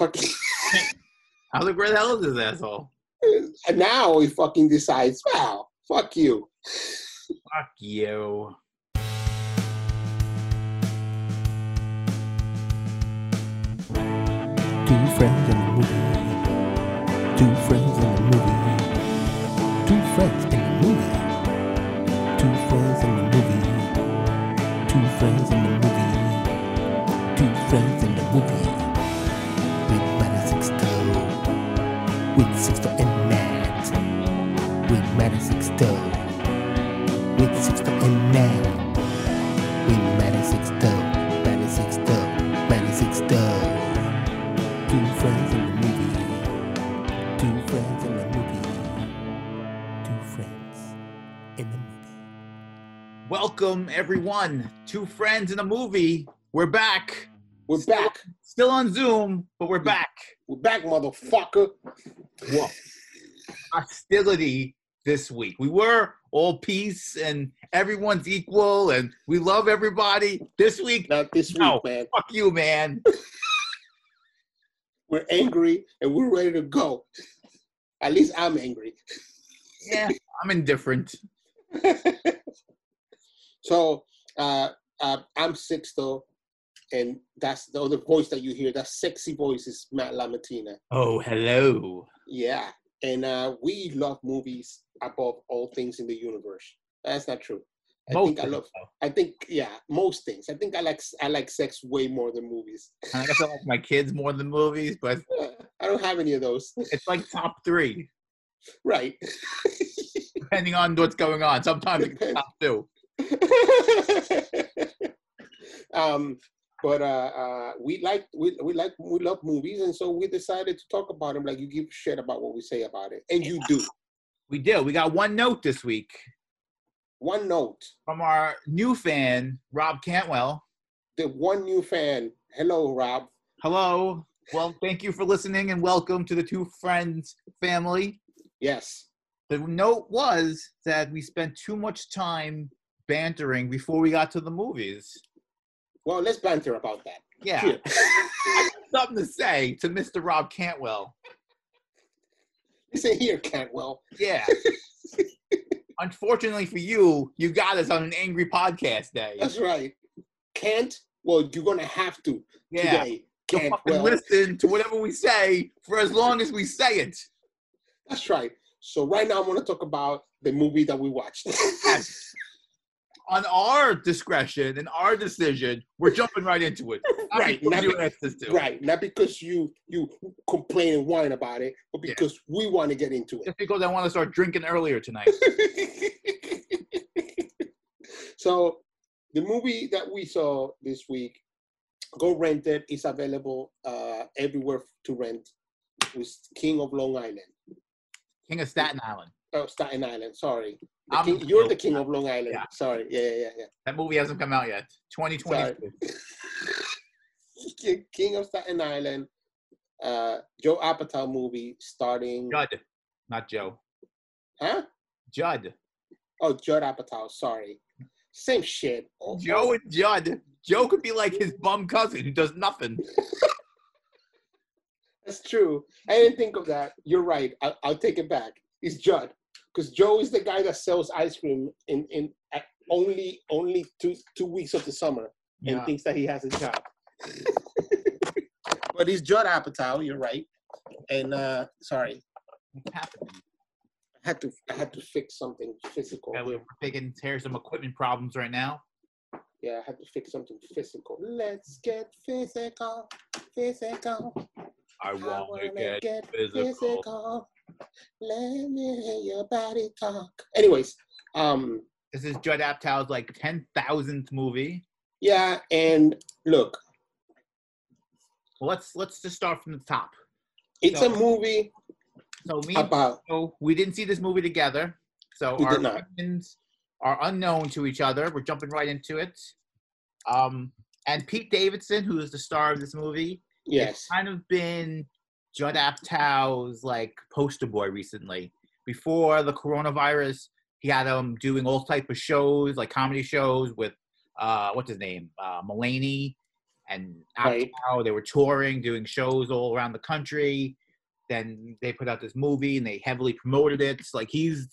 fucking. I was like, where the hell is this asshole? and now he fucking decides, wow, fuck you. Fuck you. Welcome, everyone. Two friends in a movie. We're back. We're back. Still on Zoom, but we're back. We're back, motherfucker. What? Hostility this week. We were all peace and everyone's equal and we love everybody. This week, Not this week, man. fuck you, man. We're angry and we're ready to go. At least I'm angry. Yeah, I'm indifferent. so uh, uh, I'm six Sixto, and that's the other voice that you hear. That sexy voice is Matt Lamatina. Oh, hello. Yeah, and uh, we love movies above all things in the universe. That's not true. I Most think I love. them, I think yeah, most things. I think I like I like sex way more than movies. I guess I like my kids more than movies, but I don't have any of those. it's like top three, right. depending on what's going on. Sometimes it's top two. um, but uh, uh, we like we, we like we love movies, and so we decided to talk about them. Like you give a shit about what we say about it, and you do. We do. We got one note this week One note: from our new fan, Rob Cantwell. the one new fan. Hello, Rob. Hello. Well, thank you for listening and welcome to the Two Friends family. Yes. The note was that we spent too much time bantering before we got to the movies. Well, let's banter about that. Yeah. Something to say to Mr. Rob Cantwell. You say here, Cantwell. Yeah. Unfortunately for you, you got us on an angry podcast day. That's right. Can't. Well, you're gonna have to Yeah. today. Cantwell. listen to whatever we say for as long as we say it. That's right. So right now, I'm gonna talk about the movie that we watched. Yes. On our discretion and our decision, we're jumping right into it. Right, not you be- us to. right. Not because you you complain and whine about it, but Yeah. because we want to get into Just because I want to start drinking earlier tonight. so the movie that we saw this week, go rent it. It's available uh, everywhere to rent. It was King of Long Island. King of Staten Island. Oh, Staten Island. Sorry. The king, you're the king of Long Island. Yeah. Sorry. Yeah, yeah, yeah. That movie hasn't come out yet. 2022. King- King of Staten Island. Uh, Joe Apatow movie starting. Judd, not Joe. Huh? Judd. Oh, Judd Apatow. Sorry. Same shit. Oh, Joe and Judd. Joe could be like his bum cousin who does nothing. That's true. I didn't think of that. You're right. I'll, I'll take it back. It's Judd, because Joe is the guy that sells ice cream in in at only only two two weeks of the summer and Yeah. thinks that he has a job. but he's Judd Apatow. You're right. And uh sorry, I had to I had to fix something physical. Yeah, we're taking care of some equipment problems right now. Yeah, I had to fix something physical. Let's get physical, physical. I I want wanna to get, get physical. physical. Let me hear your body talk. Anyways, um, This is Judd Apatow's like 10,000th movie. yeah, and look, Well, let's let's just start from the top. it's So- a movie So me about So we didn't see this movie together. So our opinions are unknown to each other. We're jumping right into it. Um, and Pete Davidson, who is the star of this movie, yes, kind of been Judd Apatow's like poster boy recently. Before the coronavirus, he had him doing all type of shows, like comedy shows with uh, what's his name, uh, Mulaney, and Right. how they were touring, doing shows all around the country. Then they put out this movie and they heavily promoted it. It's like he's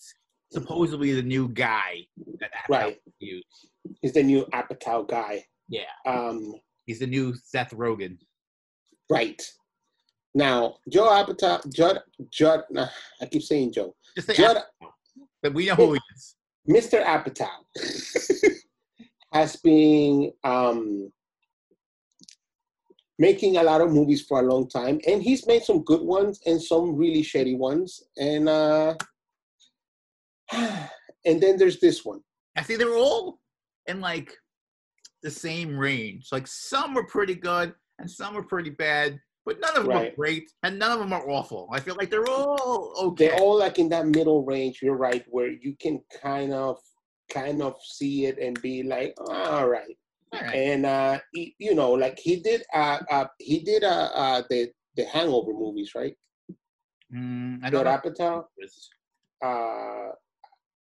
supposedly the new guy that Apatow Right. used. He's the new Apatow guy. Yeah, Um, he's the new Seth Rogen. right. Now, Joe Apatow, Judd, Judd, nah, I keep saying Joe. Just say Judd, Apatow, but we know who he is. Mr. Apatow has been um, making a lot of movies for a long time, and he's made some good ones and some really shitty ones. And uh, and then there's this one. I see they're all in like the same range. Like some were pretty good and some were pretty bad, but none of them Right. are great and none of them are awful. I feel like they're all okay. They're all like in that middle range. You're right, where you can kind of kind of see it and be like, all right. All right. and uh he, you know like he did uh, uh he did uh, uh the the hangover movies right Mm, I Judd don't know. Apatow uh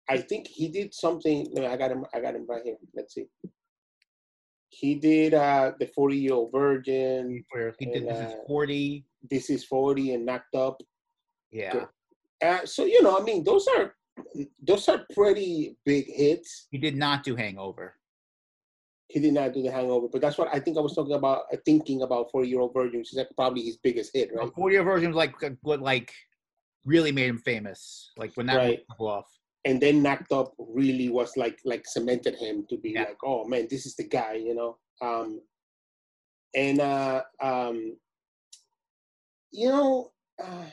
i think he did something no, i got him i got him right here let's see he did uh the 40 year old virgin Where he did And, this is uh, 40. this is 40 and knocked up Yeah. uh so you know i mean those are those are pretty big hits He did not do Hangover. he did not do the hangover but that's what i think i was talking about uh, thinking about 40 year old virgin which is like probably his biggest hit right 40 year Old Virgin was like what like really made him famous. Like when that Right. movie off. And then knocked up really was like like cemented him to be Yeah. like oh man this is the guy you know um and uh um you know uh,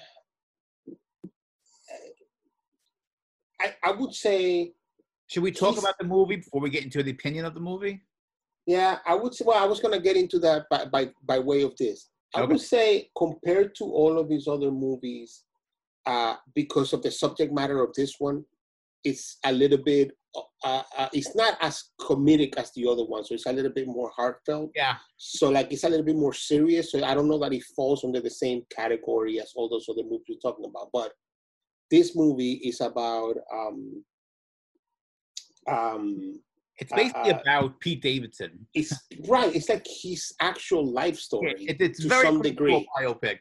I, I would say Should we talk about the movie before we get into the opinion of the movie? yeah i would say well i was going to get into that by, by by way of this i would say compared to all of his other movies uh because of the subject matter of this one it's a little bit uh, uh, it's not as comedic as the other one so it's a little bit more heartfelt Yeah. so like it's a little bit more serious so i don't know that it falls under the same category as all those other movies we're talking about but this movie is about um um It's basically Uh, about Pete Davidson. it's right it's like his actual life story It, it's to very some degree. biopic.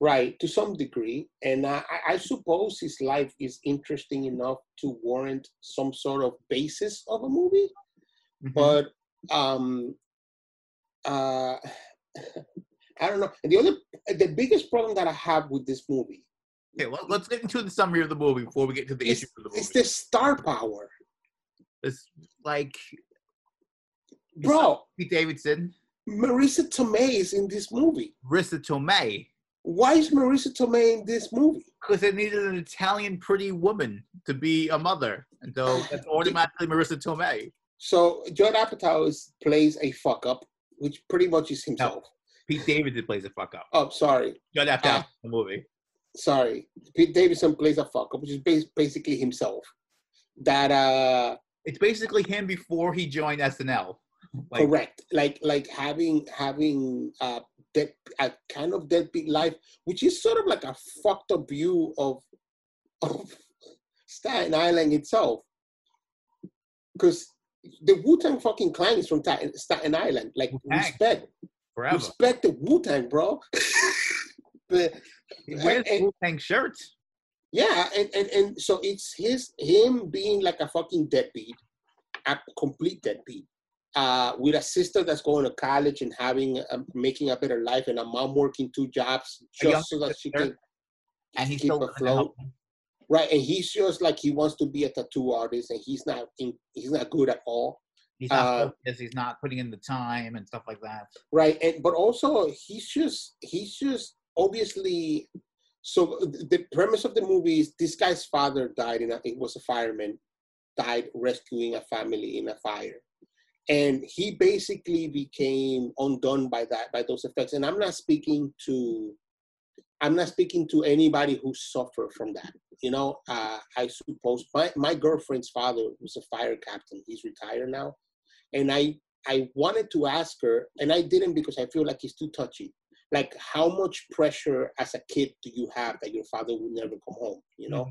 Right to some degree and I, I suppose his life is interesting enough to warrant some sort of basis of a movie Mhm. but um uh i don't know. And the other the biggest problem that i have with this movie Okay, well, let's get into the summary of the movie before we get to the is, issue of the movie. is the star power. It's like bro. Pete Davidson, marisa tomei is in this movie. Marisa Tomei, why is Marisa tomei in this movie because they needed an Italian pretty woman to be a mother, and so that's automatically Marisa Tomei. so judd apatow is, plays a fuck up which pretty much is himself Pete Davidson plays a fuck up. oh sorry Judd Apatow in the movie. sorry, Pete Davidson plays a fuck up, which is bas- basically himself. That uh, It's basically him before he joined SNL. Like, correct, like like having having uh, dead, a kind of deadbeat life, which is sort of like a fucked up view of of Staten Island itself, because the Wu Tang fucking clan is from Ta- Staten Island. Like Wu-Tang. respect, forever. respect the Wu Tang, bro. the, He wears Wu Tang shirts. Yeah, and, and and so it's his him being like a fucking deadbeat, a complete deadbeat, uh, with a sister that's going to college and having um, making a better life, and a mom working two jobs just so that she can And he's keep still afloat. Right, and he's just like he wants to be a tattoo artist, and he's not in, he's not good at all. He's not Uh, focused, he's not putting in the time and stuff like that. Right, and but also he's just he's just obviously. So the premise of the movie is this guy's father died in a, it was a fireman, died rescuing a family in a fire, and he basically became undone by that by those effects. And I'm not speaking to, I'm not speaking to anybody who suffered from that. You know, uh, I suppose my my girlfriend's father was a fire captain. He's retired now, and I I wanted to ask her, and I didn't because I feel like it's too touchy. Like, how much pressure as a kid do you have that your father will never come home? You know,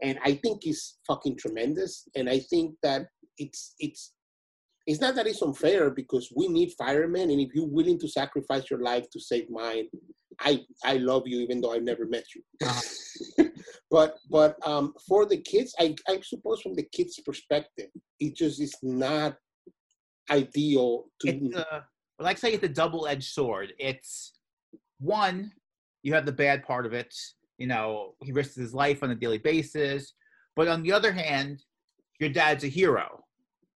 and I think it's fucking tremendous. And I think that it's it's it's not that it's unfair because we need firemen, and if you're willing to sacrifice your life to save mine, I I love you even though I never met you. Uh-huh. but but um, for the kids, I I suppose from the kids' perspective, it just is not ideal to. it's a like say it's a double-edged sword. It's one, you have the bad part of it. You know, he risks his life on a daily basis. But on the other hand, your dad's a hero.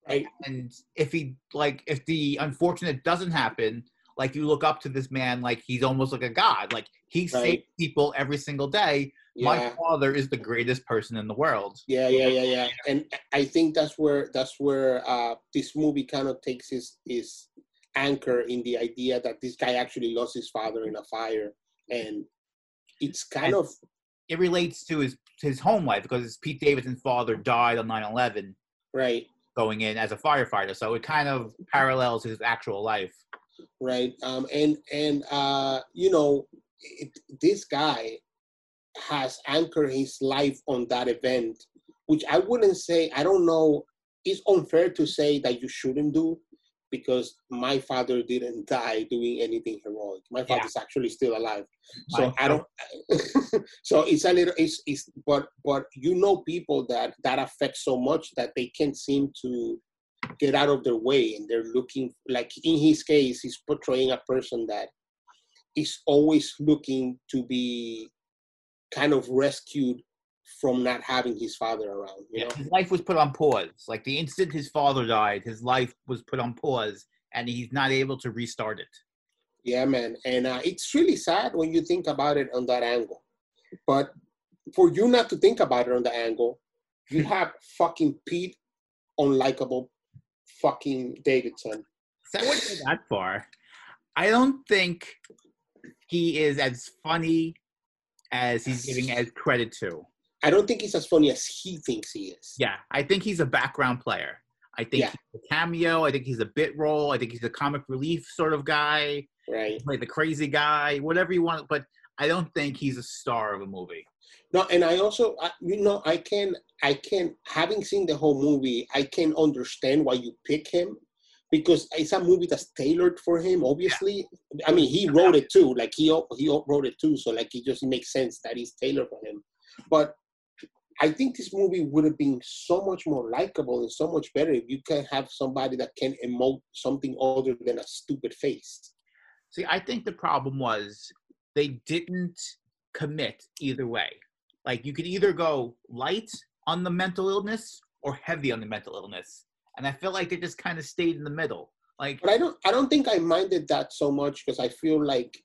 Right. And if he like if the unfortunate doesn't happen, like you look up to this man like he's almost like a god. Like he Right. saves people every single day. My father is the greatest person in the world. Yeah, yeah, yeah, yeah. And I think that's where that's where uh, this movie kind of takes his his anchor in the idea that this guy actually lost his father in a fire, and it's kind And- of It relates to his his home life because Pete Davidson's father died on 9/11 right, going in as a firefighter. So it kind of parallels his actual life. right. Um, and and uh, you know, it, this guy has anchored his life on that event, which I wouldn't say. I don't know. It's unfair to say that you shouldn't do because my father didn't die doing anything heroic. My Yeah. father's actually still alive. So I don't. so it's a little. It's it's but but you know people that that affects so much that they can't seem to get out of their way and they're looking like in his case he's portraying a person that is always looking to be kind of rescued from not having his father around you Yeah, know his life was put on pause. Like the instant his father died, his life was put on pause, and he's not able to restart it. Yeah, man, and uh, it's really sad when you think about it on that angle. But for you not to think about it on the angle, you have fucking Pete, unlikable, fucking Davidson. So I wouldn't go that far. I don't think he is as funny as he's giving as credit to. I don't think he's as funny as he thinks he is. Yeah, I think he's a background player. I think Yeah. he's a cameo. I think he's a bit role. I think he's a comic relief sort of guy, Right. like the crazy guy, whatever you want. But I don't think he's a star of a movie. No, and I also, I, you know, I can, I can, having seen the whole movie, I can understand why you pick him because it's a movie that's tailored for him. Obviously, I mean, he wrote it too. Like he he wrote it too, so like it just makes sense that he's tailored for him. But I think this movie would have been so much more likable and so much better if you can have somebody that can emote something other than a stupid face. See, I think the problem was they didn't commit either way. Like you could either go light on the mental illness or heavy on the mental illness. And I feel like they just kind of stayed in the middle. Like but I don't I don't think I minded that so much because I feel like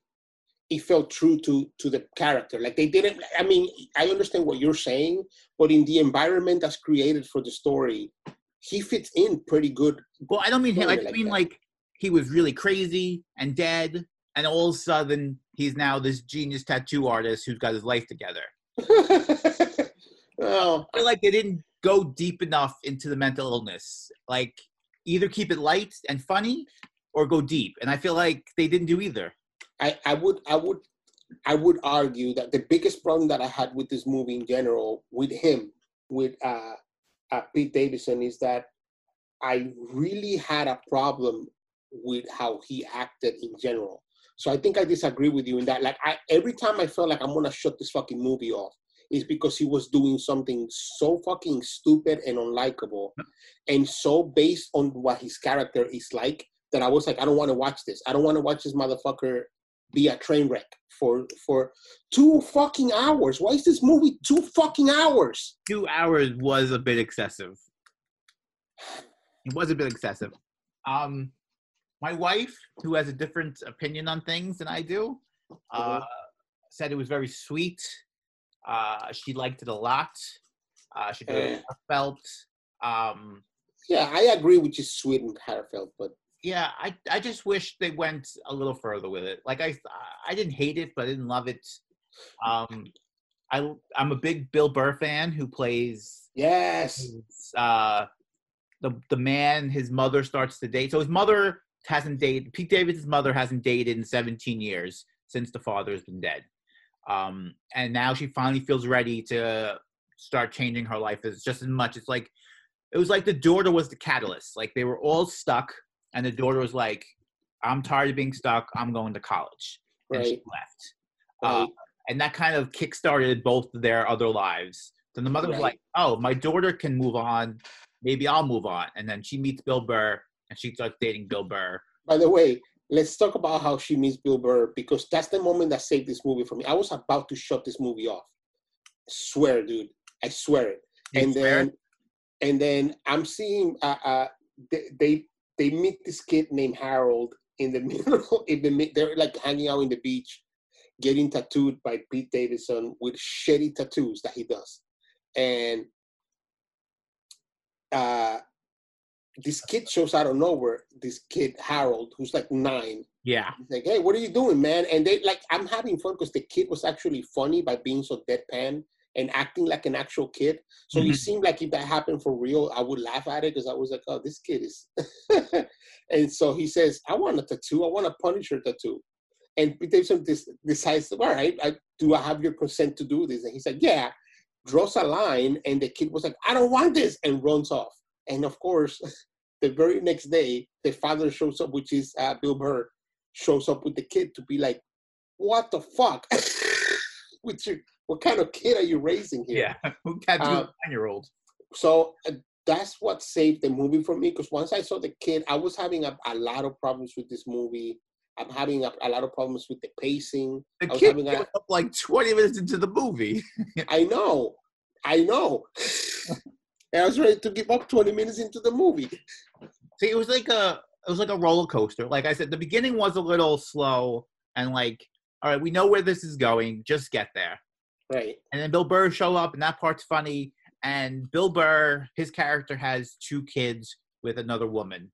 it felt true to to the character. Like they didn't. I mean, I understand what you're saying, but in the environment that's created for the story, he fits in pretty good. well, I don't mean him. I like mean that. like he was really crazy and dead, and all of a sudden he's now this genius tattoo artist who's got his life together. well, oh. I feel like they didn't go deep enough into the mental illness. Like either keep it light and funny or go deep. And I feel like they didn't do either. I, I would I would I would argue that the biggest problem that I had with this movie in general, with him, with uh, uh, Pete Davidson, is that I really had a problem with how he acted in general. So I think I disagree with you in that. Like I, every time I felt like I'm gonna shut this fucking movie off, is because he was doing something so fucking stupid and unlikable, and so based on what his character is like that I was like, I don't want to watch this. I don't want to watch this motherfucker be a train wreck for for two fucking hours. Why is this movie two fucking hours? Two hours was a bit excessive. It was a bit excessive. Um, my wife, who has a different opinion on things than I do, uh, said it was very sweet. Uh, she liked it a lot. Uh, she Eh. felt. Um, Yeah, I agree with you, sweet and heartfelt, but yeah, I I just wish they went a little further with it. Like I I didn't hate it, but I didn't love it. Um, I I'm a big Bill Burr fan who plays yes, uh the the man his mother starts to date. So his mother hasn't dated. Pete Davidson's mother hasn't dated in 17 years since the father has been dead. Um, and now she finally feels ready to start changing her life as just as much. It's like it was like the daughter was the catalyst. Like they were all stuck, and the daughter was like, "I'm tired of being stuck. I'm going to college," and she Right. left. Uh, and that kind of kickstarted both their other lives. Then the mother was Right. like, "Oh, my daughter can move on. Maybe I'll move on." And then she meets Bill Burr, and she starts dating Bill Burr. By the way, let's talk about how she meets Bill Burr because that's the moment that saved this movie for me. I was about to shut this movie off. Swear, dude. I swear it. You and swear? then, and then I'm seeing uh, uh they, they they meet this kid named Harold in the middle. In the they're like hanging out in the beach, getting tattooed by Pete Davidson with shitty tattoos that he does, and uh this kid shows out of nowhere. This kid Harold, who's like nine, yeah, He's like, hey, what are you doing, man? And they like, I'm having fun because the kid was actually funny by being so deadpan and acting like an actual kid. So he Mhm. seemed like if that happened for real, I would laugh at it because I was like, oh, this kid is. and so he says, I want a tattoo. I want a Punisher tattoo. And Pete Davidson decides, all right, I, do I have your consent to do this? And he said, yeah. Draws a line, and the kid was like, I don't want this, and runs off. And of course, the very next day, the father shows up, which is uh, Bill Burr, shows up with the kid to be like, "What the fuck? With your, what kind of kid are you raising here?" yeah. Who tattooed Uh, a nine-year-old? So uh, that's what saved the movie for me. Because once I saw the kid, I was having a, a lot of problems with this movie. I'm having a, a lot of problems with the pacing. The I was kid a- up like 20 minutes into the movie. I know, I know. I was ready to give up 20 minutes into the movie. See, it was like a it was like a roller coaster. Like I said, the beginning was a little slow and like, all right, we know where this is going. Just get there. Right. And then Bill Burr show up, and that part's funny. And Bill Burr, his character has two kids with another woman,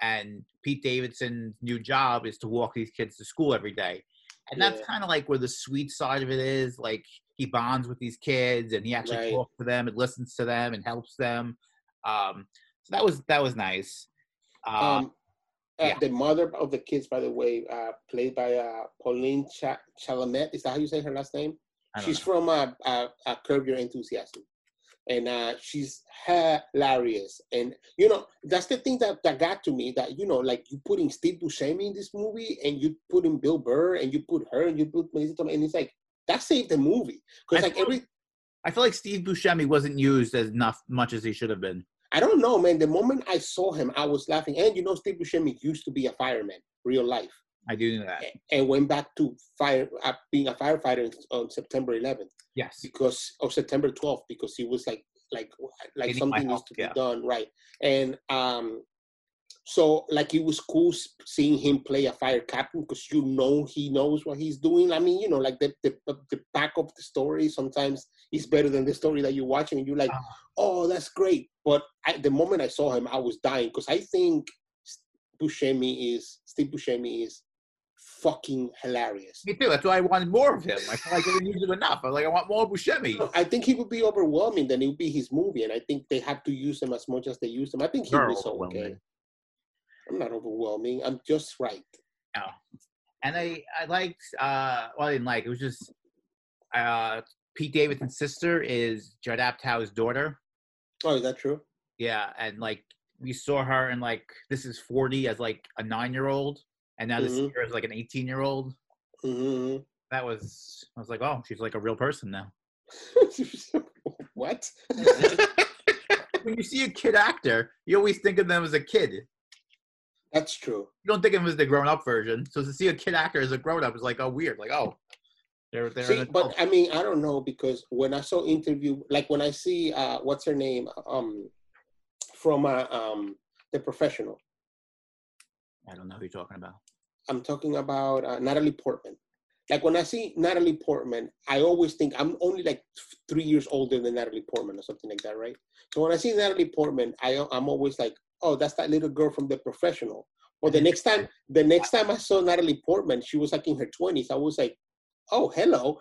and Pete Davidson's new job is to walk these kids to school every day. And that's Yeah. kind of like where the sweet side of it is. Like he bonds with these kids, and he actually Right. talks to them and listens to them and helps them. Um, so that was that was nice. Uh, Um, uh, yeah. The mother of the kids, by the way, uh, played by uh, Pauline Cha- Chalamet. Is that how you say her last name? She's know. from uh, uh, uh, Curb Your Enthusiasm, and uh, she's hilarious. And you know, that's the thing that, that got to me. That you know, like you putting Steve Buscemi in this movie, and you put in Bill Burr, and you put her, and you put Melissa Tomei, and it's like that saved the movie because like feel- every. I feel like Steve Buscemi wasn't used as enough much as he should have been. I don't know, man. The moment I saw him, I was laughing. And you know, Steve Buscemi used to be a fireman, real life. I do know that. and went back to fire uh, being a firefighter on September 11th Yes. because of September 12th because he was like like like my something needs to be done right and um so like it was cool seeing him play a fire captain because you know he knows what he's doing i mean you know like the the, the back of the story sometimes is better than the story that you're watching and you're like Ah. oh that's great but I, the moment i saw him i was dying because i think Buscemi is Steve Buscemi is fucking hilarious. Me too. That's why I wanted more of him. I feel like they didn't use him enough. I was like, I want more Buscemi. I think he would be overwhelming. Then it would be his movie, and I think they have to use him as much as they use him. I think he You're was okay. overwhelming. I'm not overwhelming. I'm just right. No. And I, I liked, uh, well, I didn't like, it was just, uh, Pete Davidson's sister is Judd Apatow's daughter. Oh, is that true? Yeah. And like, we saw her in like, this is 40 as like a nine year old. And now this Mhm. year is like an 18 year old. hmm That was, I was like, oh, she's like a real person now. what? when you see a kid actor, you always think of them as a kid. That's true. You don't think of them as the grown up version. So to see a kid actor as a grown up is like, oh, weird. Like, oh, they're, they're See, but. I mean, I don't know because when I saw interview, like when I see uh, what's her name, um, from uh, um, the professional. I don't know who you're talking about. I'm talking about uh, Natalie Portman. Like when I see Natalie Portman, I always think I'm only like three years older than Natalie Portman or something like that, right? So when I see Natalie Portman, I I'm always like, oh, that's that little girl from The Professional. But the next time, the next time I saw Natalie Portman, she was like in her 20s. I was like, oh, hello,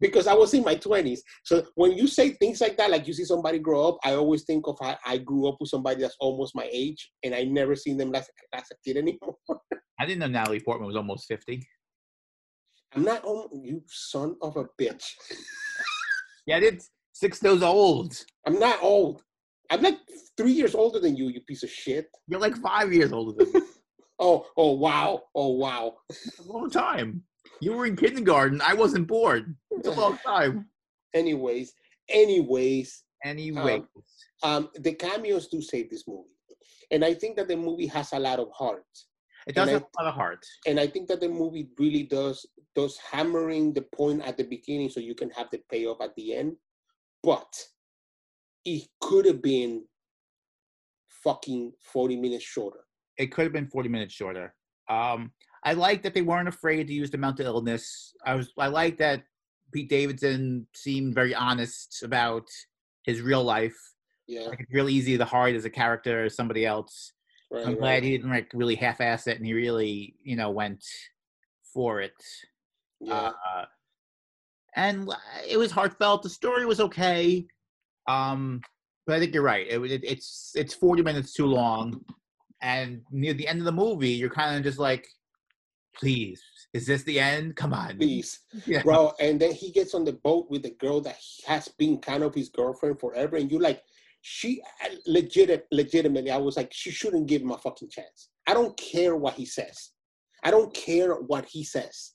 because I was in my 20s. So when you say things like that, like you see somebody grow up, I always think of I, I grew up with somebody that's almost my age, and I never seen them as, as a kid anymore. I didn't know Natalie Portman was almost 50. I'm not on you son of a bitch. Yeah, I did. Six those old. I'm not old. I'm like three years older than you, you piece of shit. You're like five years older than me. Oh, oh wow, oh wow. A long time. You were in kindergarten. I wasn't born. It's a long time. Anyways, anyways, Anyway, um, the cameos do save this movie, and I think that the movie has a lot of heart. it does and I- have a lot of heart. and I think that the movie really does does hammering the point at the beginning so you can have the payoff at the end. But it could have been fucking 40 minutes shorter. It could have been 40 minutes shorter. Um, I like that they weren't afraid to use the mental illness. I was. I like that Pete Davidson seemed very honest about his real life. Yeah, Like it's real easy to hard as a character or somebody else. right. I'm right. glad he didn't like really half-ass it, and he really, you know, went for it. Yeah, Uh, and it was heartfelt. The story was okay, um, but I think you're right. It, it, it's it's 40 minutes too long, and near the end of the movie, you're kind of just like, please, is this the end? Come on, please, yeah, bro. And then he gets on the boat with the girl that has been kind of his girlfriend forever, and you're like, she uh, legit, legitimately, I was like, she shouldn't give him a fucking chance. I don't care what he says. I don't care what he says.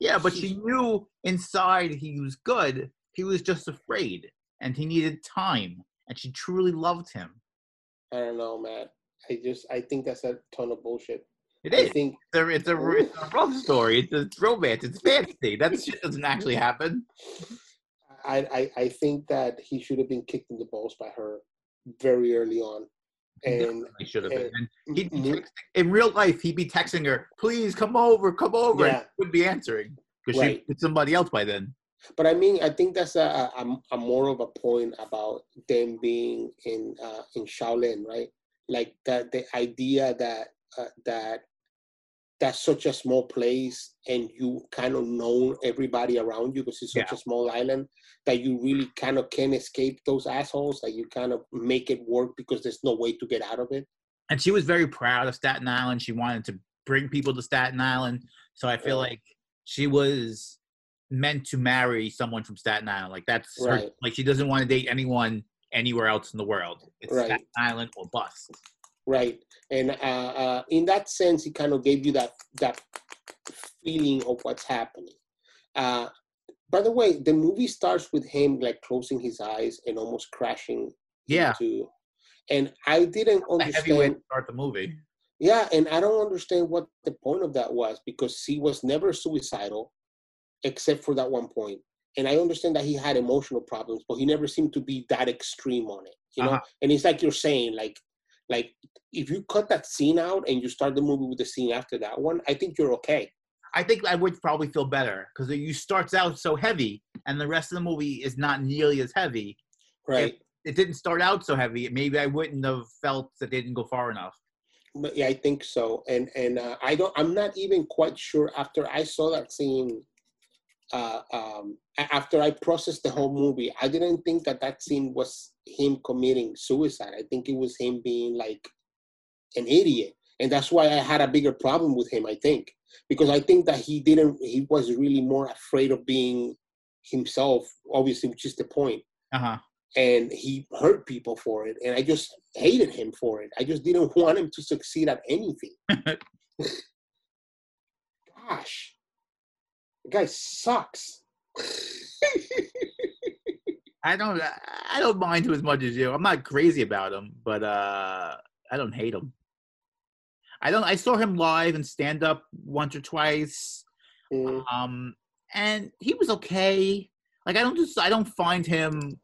yeah. But she knew inside he was good. He was just afraid, and he needed time. And she truly loved him. I don't know, man. I just I think that's a ton of bullshit. It I think It's a, it's a, it's a love story. It's, it's romance. It's fantasy. That shit doesn't actually happen. I, I I think that he should have been kicked in the balls by her very early on. And He should have been. and- And he'd be Mhm. text- in real life, he'd be texting her, "Please come over, come over." Yeah. And she would be answering because Right. with somebody else by then. but I mean I think that's a, a, a more of a point about them being in uh, in Shaolin, right? Like that the idea that uh, that that's such a small place and you kind of know everybody around you because it's such a small island that you really kind of can't escape those assholes that you kind of make it work because there's no way to get out of it And she was very proud of Staten Island. She wanted to bring people to Staten Island. So I feel Right. like she was meant to marry someone from Staten Island. Like that's her, like she doesn't want to date anyone anywhere else in the world. It's Right. Staten Island or bust. Right and uh, uh, in that sense it kind of gave you that that feeling of what's happening uh, by the way the movie starts with him like closing his eyes and almost crashing Yeah. into and i didn't A heavy way understand to start the movie. yeah and i don't understand what the point of that was because he was never suicidal except for that one point and i understand that he had emotional problems but he never seemed to be that extreme on it you know Uh-huh. and it's like you're saying like like if you cut that scene out and you start the movie with the scene after that one i think you're okay I think I would probably feel better because you starts out so heavy, and the rest of the movie is not nearly as heavy. right If It didn't start out so heavy. Maybe I wouldn't have felt that they didn't go far enough. but yeah i think so and and uh, i don't i'm not even quite sure after i saw that scene uh um after i processed the whole movie i didn't think that that scene was him committing suicide. I think it was him being like an idiot. And that's why i had a bigger problem with him i think. Because i think that he didn't he was really more afraid of being himself obviously which is the point. Uh huh. and he hurt people for it and i just hated him for it. I just didn't want him to succeed at anything. Gosh. The guy sucks I don't. I don't mind him as much as you. I'm not crazy about him, but uh, I don't hate him. I don't. I saw him live and stand up once or twice. Mm, um and he was okay like i don't just i don't find him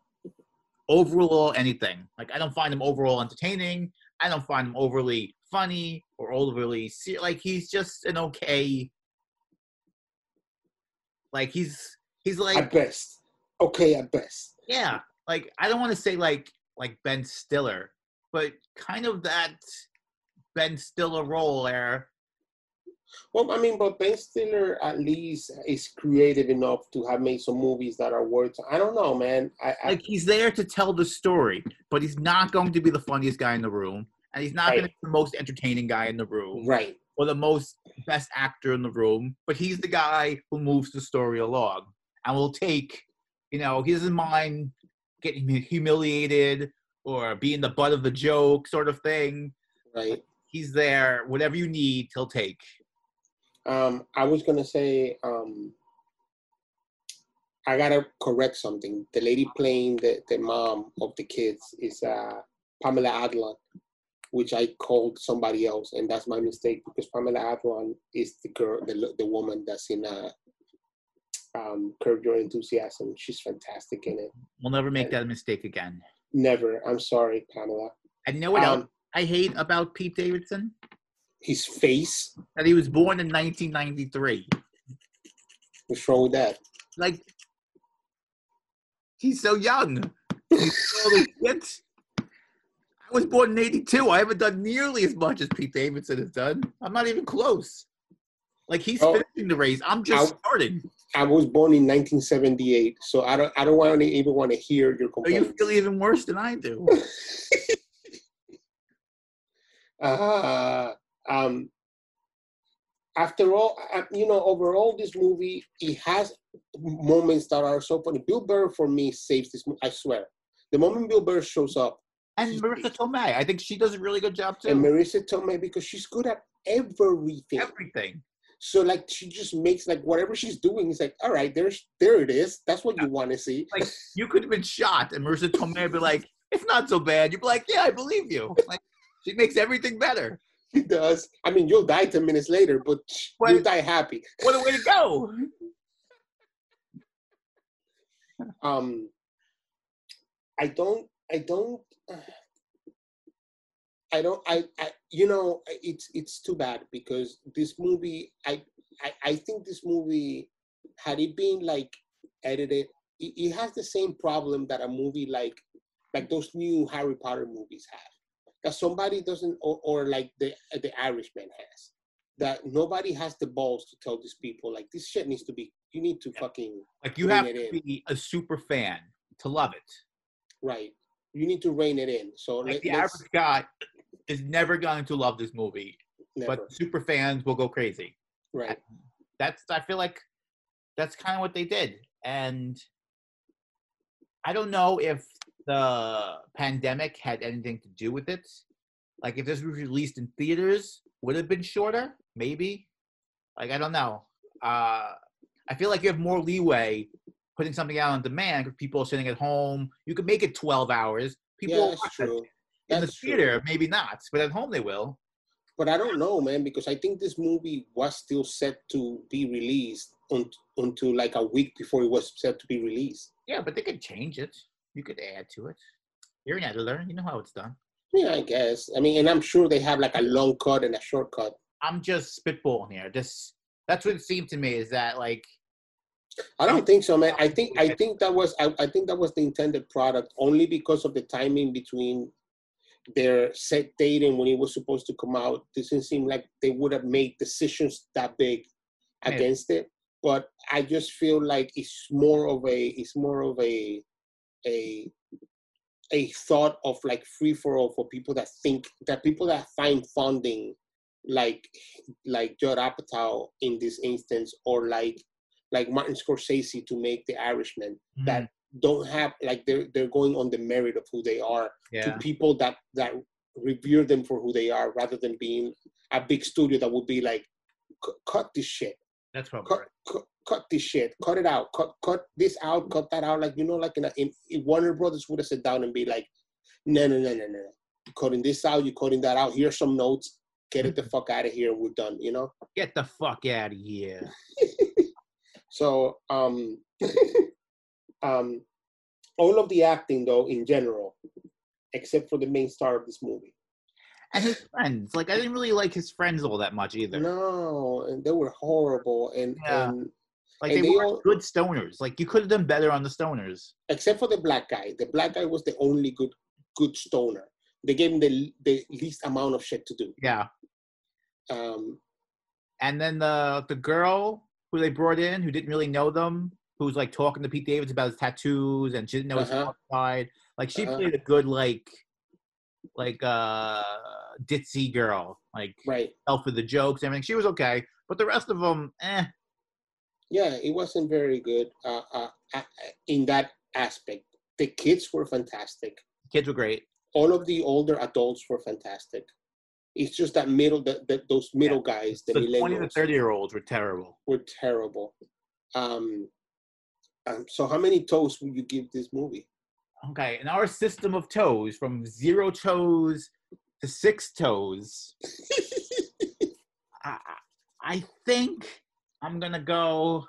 overall anything like i don't find him overall entertaining i don't find him overly funny or overly ser- like he's just an okay like he's he's like at best okay at best. Yeah like i don't want to say like like ben stiller but kind of that ben stiller role there. Well i mean but ben stiller at least is creative enough to have made some movies that are worth i don't know man. I, I like he's there to tell the story, but he's not going to be the funniest guy in the room, and he's not going to be the most entertaining guy in the room, right. or the most best actor in the room. But he's the guy who moves the story along, and will take, you know, he doesn't mind getting humiliated or being the butt of the joke sort of thing. right. He's there. Whatever you need, he'll take. Um, I was gonna say, um, I gotta correct something. The lady playing the, the mom of the kids is uh, Pamela Adlon, which I called somebody else, and that's my mistake because Pamela Adlon is the girl, the the woman that's in uh, um, Curb Your Enthusiasm. She's fantastic in it. We'll never make that mistake again. Never. I'm sorry, Pamela. And you know what else Um, I hate about Pete Davidson? his face. That he was born in 1993. What's wrong with that? Like, he's so young. He's all this shit. I was born in 82. I haven't done nearly as much as Pete Davidson has done. I'm not even close. Like, he's Oh. finishing the race. I'm just I'll- starting. I was born in 1978, so I don't. I don't want to even want to hear your So you complaints. feel even worse than I do. uh, um, after all, you know, overall, this movie it has moments that are so funny. Bill Burr for me saves this. I swear, the moment Bill Burr shows up, And Marisa Tomei, I think she does a really good job too. and Marisa Tomei because she's good at everything. Everything. So like she just makes like whatever she's doing is like, all right, there's there it is. That's what you want to see. Like, you could have been shot, and Marisa Tomei would be like, it's not so bad. You'd be like, yeah, I believe you. Like, she makes everything better. He does. I mean, you'll die ten minutes later, but What- you'll die happy. What a way to go. um i don't i don't i don't i, I you know it's it's too bad because this movie I, I i think this movie had it been like edited it, it has the same problem that a movie like like those new harry potter movies have that somebody doesn't or, or like the the irishman has that nobody has the balls to tell these people like this shit needs to be you need to fucking Like, you have to in. be a super fan to love it. Right. You need to rein it in. So Like, let, the average guy is never going to love this movie, never. but super fans will go crazy. right. That's, I feel like that's kind of what they did. And I don't know if the pandemic had anything to do with it. Like, if this was released in theaters, would it have been shorter? Maybe. Like, I don't know. Uh, I feel like you have more leeway putting something out on demand because people are sitting at home. You could make it 12 hours. People yeah, that's watch it. In the theater, true. maybe not, but at home they will. But I don't know, man, because I think this movie was still set to be released on, until like a week before it was set to be released. Yeah, but they could change it. You could add to it. You're an editor. You know how it's done. Yeah, I guess. I mean, and I'm sure they have like a long cut and a short cut. I'm just spitballing here. Just that's what it seemed to me is that like I don't think so, man. I think I think that was I, I think that was the intended product only because of the timing between their set date and when it was supposed to come out. Doesn't seem like they would have made decisions that big Yeah. against it. But I just feel like it's more of a it's more of a a a thought of like free for all for people that think that people that find funding like like Judd Apatow in this instance or like like Martin Scorsese to make The Irishman that mm. Don't have like they're they're going on the merit of who they are yeah. to people that that revere them for who they are rather than being a big studio that would be like cut this shit. That's probably cut, right. cut cut this shit. Cut it out. Cut cut this out. Cut that out. Like you know like in, a, in, in Warner Brothers would have sat down and be like no no no no no you're cutting this out you're cutting that out. Here's some notes. Get it the fuck out of here. We're done you know? Get the fuck out of here. So um um all of the acting though in general, except for the main star of this movie. And his friends. Like I didn't really like his friends all that much either. No, and they were horrible and, Yeah. and Like and they, they all- good stoners. Like you could have done better on the stoners. except for the black guy. The black guy was the only good good stoner. They gave him the the least amount of shit to do. Yeah. Um And then the the girl who they brought in who didn't really know them, who was like talking to Pete Davids about his tattoos and she didn't know his Uh-huh. side. Like she Uh-huh. played a good like like uh ditzy girl, like right. fell for the jokes and everything. She was okay, but the rest of them, eh. Yeah, it wasn't very good uh, uh, in that aspect. The kids were fantastic. Kids were great. all of the older adults were fantastic. It's just that middle, that that those middle guys, the The 20 to 30 year olds were terrible. were terrible. Um, um, so how many toes would you give this movie? Okay, in our system of toes, from zero toes to six toes, I, I think I'm gonna go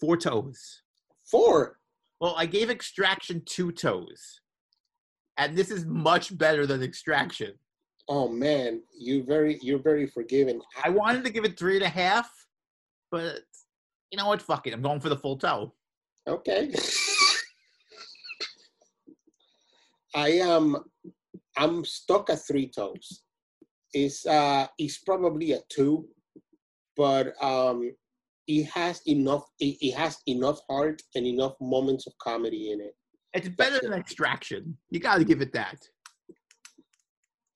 four toes. Four. Well, I gave Extraction two toes, and this is much better than Extraction. Oh man, you very you're very forgiving. I wanted to give it three and a half, but you know what? Fuck it. I'm going for the full toe. Okay. I am I'm stuck at three toes. It's uh it's probably a two, but um it has enough it, it has enough heart and enough moments of comedy in it. It's better than Extraction. You got to give it that.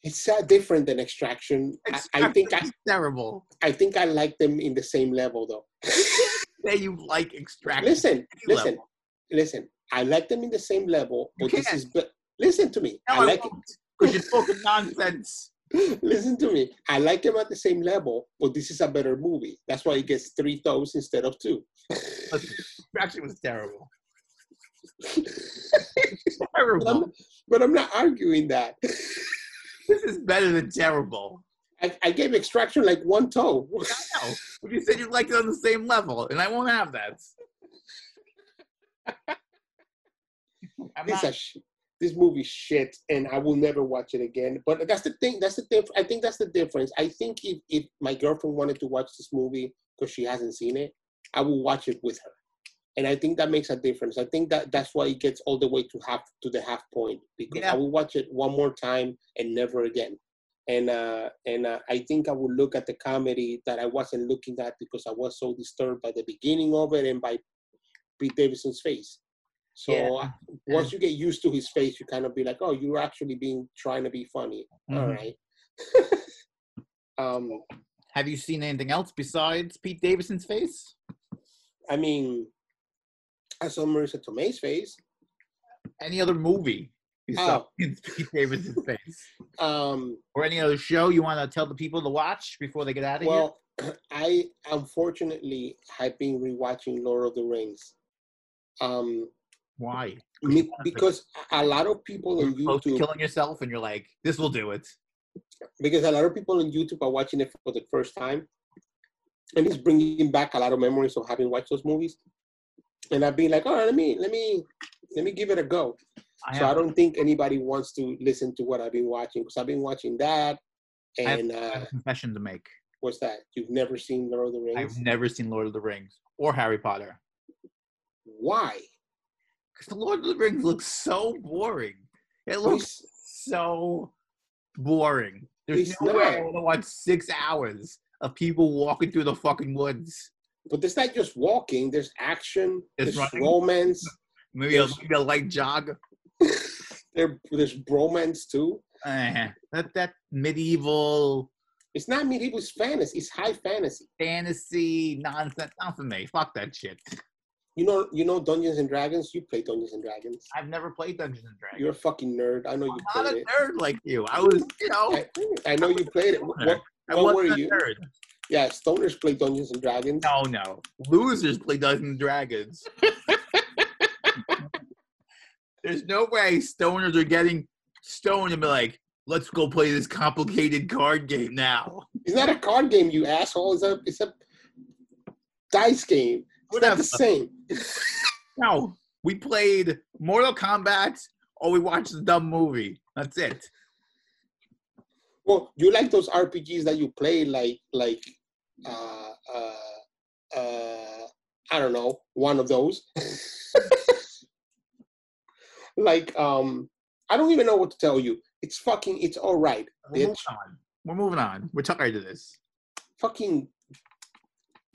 It's uh, different than Extraction. I, I think I, terrible. I think I like them in the same level though. Say you like Extraction. listen, listen, level. listen. I like them in the same level, You but this is but listen to me. No, I I like because you're talking nonsense. Listen to me. I like them at the same level, but this is a better movie. That's why it gets three toes instead of two. Extraction was terrible. but, Terrible. I'm, but I'm not arguing that. This is better than terrible. I, I gave Extraction like one toe. I know. But you said you liked it on the same level, and I won't have that. I'm this, not, sh- this movie's shit, and I will never watch it again. But that's the thing. That's the diff- I think that's the difference. I think if, if my girlfriend wanted to watch this movie because she hasn't seen it, I will watch it with her. And I think that makes a difference. I think that that's why it gets all the way to half to the half point because Yeah. I will watch it one more time and never again. And uh, and uh, I think I will look at the comedy that I wasn't looking at because I was so disturbed by the beginning of it and by Pete Davidson's face. So Yeah. uh, once you get used to his face, you kind of be like, oh, you're actually being trying to be funny. All Mhm. right. um, Have you seen anything else besides Pete Davidson's face? I mean, I saw Marisa Tomei's face. Any other movie besides Oh. Pete Davidson's face? Um, Or any other show you want to tell the people to watch before they get out of here? well, I unfortunately have been rewatching Lord of the Rings. Um, Why? me- because a lot of people You're on YouTube, killing yourself, and you're like, "This will do it." because a lot of people on YouTube are watching it for the first time, and it's bringing back a lot of memories of having watched those movies. And I've been like, all right, let me let me let me give it a go. I so I don't think anybody wants to listen to what I've been watching because I've been watching that. I have- And I have uh, a confession to make. what's that? You've never seen Lord of the Rings? I've never seen Lord of the Rings or Harry Potter Why? because the Lord of the Rings looks so boring. It looks It's- so boring. There's no way I want to watch six hours of people walking through the fucking woods. But there's not just walking. There's action. There's There's, running. romance. Maybe a, maybe a light jog. there, there's bromance too. Eh, that that medieval It's not medieval. It's fantasy. It's high fantasy. fantasy nonsense. Not for me. Fuck that shit. You know, you know Dungeons and Dragons. You play Dungeons and Dragons. I've never played Dungeons and Dragons. You're a fucking nerd. I know you I'm not a it. nerd like you. I was, you know, I, I know you played it. What, what were you? nerd. Yeah, stoners play Dungeons and Dragons. No, no. Losers play Dungeons and Dragons. There's no way stoners are getting stoned and be like, let's go play this complicated card game now. It's not a card game, you asshole. It's a it's a dice game. It's not the same. No, we played Mortal Kombat or we watched a dumb movie. That's it. Well, you like those RPGs that you play, like like uh, uh, uh, I don't know, one of those. like um, I don't even know what to tell you. It's fucking. It's all right. We're moving on. We're moving on. We're tired of this. Fucking.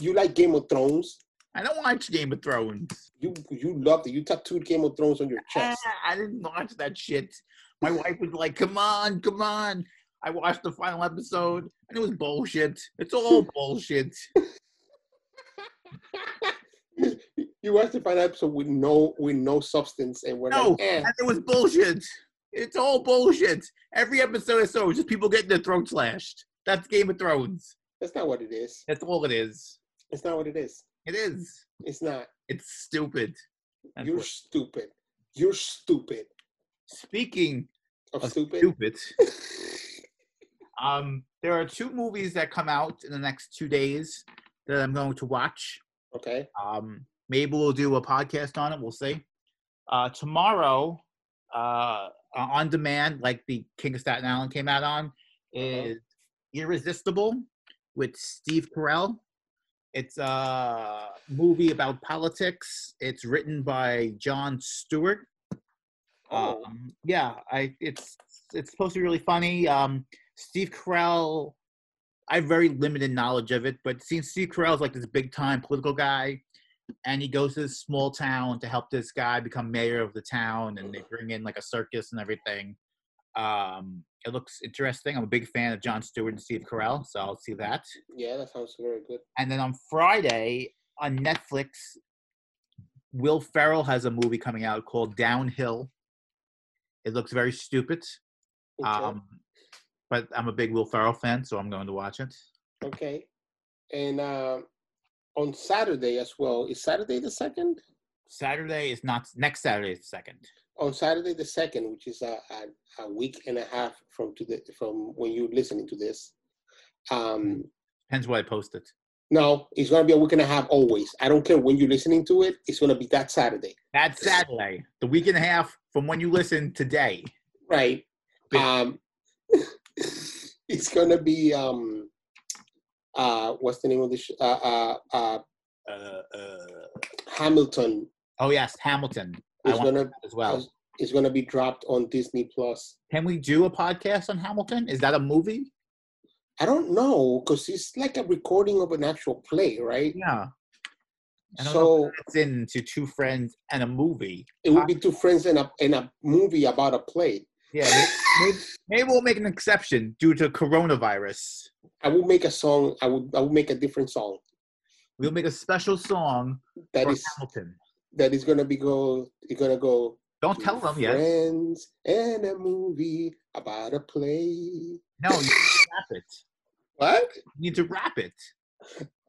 You like Game of Thrones? I don't watch Game of Thrones. You you loved it. You tattooed Game of Thrones on your chest. Ah, I didn't watch that shit. My wife was like, "Come on, come on." I watched the final episode, and it was bullshit. It's all bullshit. You watched the final episode with no with no substance, and we're No, like, eh. and it was bullshit. It's all bullshit. Every episode is so just people getting their throat slashed. That's Game of Thrones. that's not what it is. That's all it is. It's not what it is. It is. It's not. It's stupid. That's You're what- stupid. You're stupid. Speaking Of of stupid. stupid, um, there are two movies that come out in the next two days that I'm going to watch. okay. Um, maybe we'll do a podcast on it. We'll see. Uh, tomorrow, uh, on demand, like the King of Staten Island came out on, is Irresistible with Steve Carell. It's a movie about politics. It's written by Jon Stewart. Oh. Um, yeah, I it's it's supposed to be really funny. Um, Steve Carell, I have very limited knowledge of it, but it seems Steve Carell is like this big time political guy, and he goes to this small town to help this guy become mayor of the town, and they bring in like a circus and everything. Um, it looks interesting. I'm a big fan of Jon Stewart and Steve Carell, so I'll see that. Yeah, that sounds very good. And then on Friday on Netflix, Will Ferrell has a movie coming out called Downhill. It looks very stupid, Okay. um, but I'm a big Will Ferrell fan, so I'm going to watch it. okay. And um, on Saturday as well. Is Saturday the second? Saturday is not next Saturday is the second. On Saturday the second, which is a, a, a week and a half from to the from when you're listening to this. Um, Depends what I post it. no, it's gonna be a week and a half always. I don't care when you're listening to it. It's gonna be that Saturday, That Saturday, the week and a half from when you listen today. right? Um, it's gonna be um, uh, what's the name of the sh- uh, uh, uh, Uh, uh, Hamilton oh yes, Hamilton. I is want gonna as well. is gonna be dropped on Disney Plus. Can we do a podcast on Hamilton? Is that a movie? I don't know because it's like a recording of an actual play, right? Yeah. I don't know So It's into two friends and a movie. it would be two friends in a in a movie about a play. Yeah, maybe, maybe we'll make an exception due to coronavirus. I will make a song. I will. I would make a different song We'll make a special song that for is Hamilton. that is gonna be go. It's gonna go. Don't tell them yet. Friends and a movie about a play. No, you need to rap it. What? You need to rap it.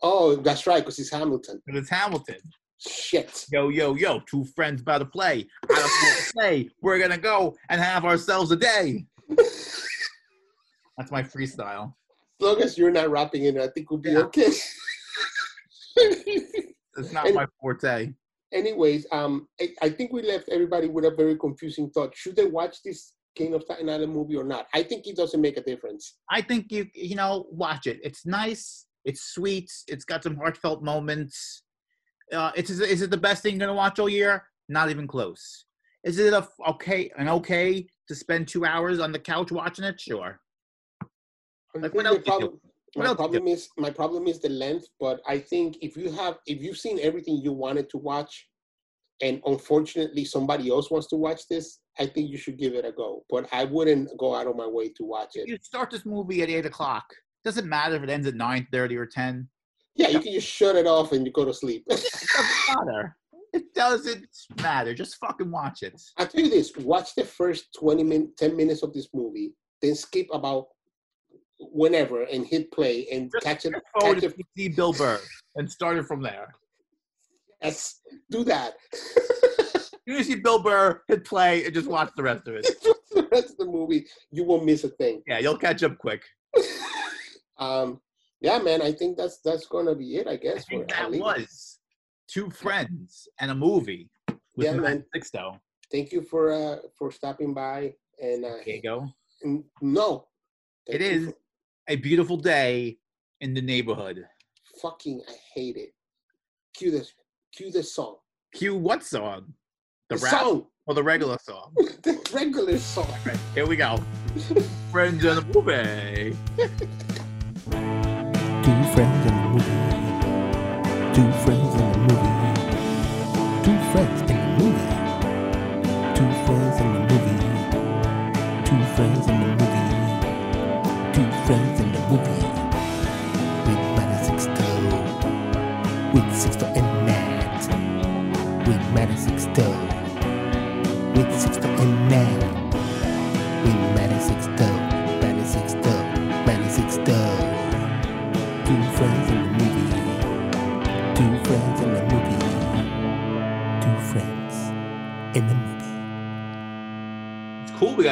Oh, that's right, because it's Hamilton. But it's Hamilton. Shit. Yo, yo, yo, two friends about to play. I don't know what to say. We're gonna go and have ourselves a day. That's my freestyle. As long as you're not rapping in it, I think we'll be Yeah. okay. It's not And- my forte. Anyways, um, I, I think we left everybody with a very confusing thought. Should they watch this King of Staten Island movie or not? I think it doesn't make a difference. I think you you know watch it. It's nice. It's sweet. It's got some heartfelt moments. Uh, it's is it the best thing you're gonna watch all year? Not even close. Is it a okay an okay to spend two hours on the couch watching it? Sure. Like, what else problem, my problem is my problem is the length. But I think if you have if you've seen everything you wanted to watch, and unfortunately somebody else wants to watch this, I think you should give it a go. But I wouldn't go out of my way to watch it. You start this movie at eight o'clock. Doesn't matter if it ends at nine thirty or ten. Yeah, you can just shut it off and you go to sleep. It doesn't matter. It doesn't matter. Just fucking watch it. I'll tell you this: watch the first twenty min, ten minutes of this movie, then skip about whenever and hit play and Just catch it. Forward Catch to see Bill Burr and start it from there. Yes, do that. You see Bill Burr hit play and just watch the rest of it. the rest of the movie, you won't miss a thing. Yeah, you'll catch up quick. Um, yeah, man, I think that's that's gonna be it. I I guess. think that Ali. was two friends and a movie with Yeah, man. Sixto. Thank you for uh for stopping by. And uh, you go. no, It Thank you is for- a beautiful day in the neighborhood. fucking. I hate it. Cue this. Cue this song. Cue what song? The, The rap song. or the regular song? the regular song. Right, here we go. Friends and a movie. Friends in a movie. Two friends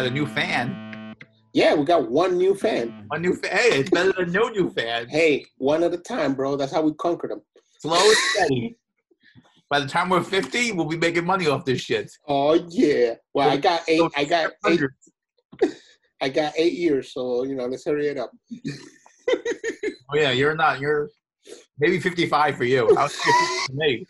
got a new fan. Yeah, we got one new fan. One new fan. Hey, it's better than no new fan. Hey, one at a time, bro. That's how we conquer them. Slow and steady. By the time we're 50, we'll be making money off this shit. Oh yeah. Well, I got eight. I got eight. I got eight years. So you know, let's hurry it up. Oh yeah, you're not. You're maybe 55 for you. How's me?